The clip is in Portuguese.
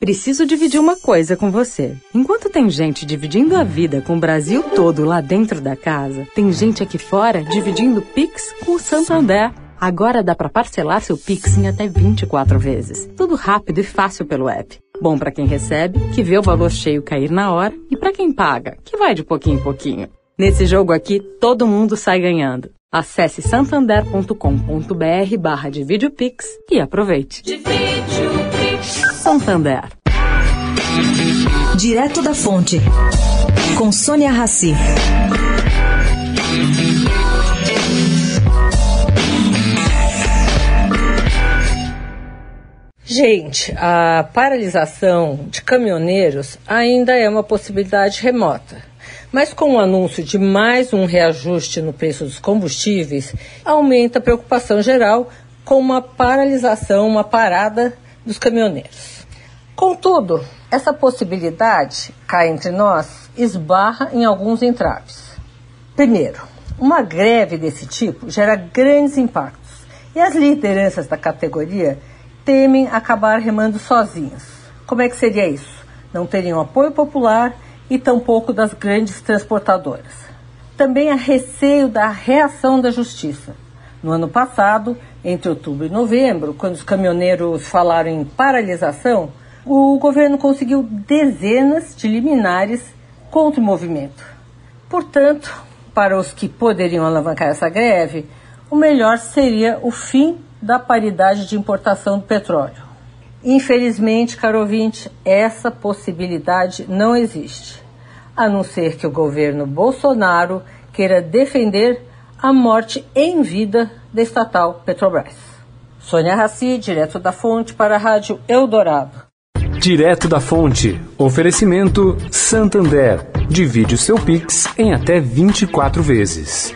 Preciso dividir uma coisa com você. Enquanto tem gente dividindo a vida com o Brasil todo lá dentro da casa, tem gente aqui fora dividindo Pix com o Santander. Agora dá para parcelar seu Pix em até 24 vezes. Tudo rápido e fácil pelo app. Bom para quem recebe, que vê o valor cheio cair na hora, e para quem paga, que vai de pouquinho em pouquinho. Nesse jogo aqui, todo mundo sai ganhando. Acesse santander.com.br barra Pix e aproveite. Santander. Direto da Fonte, com Sônia Rassi. Gente, a paralisação de caminhoneiros ainda é uma possibilidade remota. Mas com o anúncio de mais um reajuste no preço dos combustíveis, aumenta a preocupação geral com uma paralisação, uma parada dos caminhoneiros. Contudo, essa possibilidade, cá entre nós, esbarra em alguns entraves. Primeiro, uma greve desse tipo gera grandes impactos e as lideranças da categoria temem acabar remando sozinhas. Como é que seria isso? Não teriam apoio popular e tampouco das grandes transportadoras. Também há receio da reação da justiça. No ano passado, entre outubro e novembro, quando os caminhoneiros falaram em paralisação, o governo conseguiu dezenas de liminares contra o movimento. Portanto, para os que poderiam alavancar essa greve, o melhor seria o fim da paridade de importação do petróleo. Infelizmente, caro ouvinte, essa possibilidade não existe, a não ser que o governo Bolsonaro queira defender a morte em vida da estatal Petrobras. Sônia Raci, direto da fonte para a Rádio Eldorado. Direto da fonte. Oferecimento Santander. Divide o seu Pix em até 24 vezes.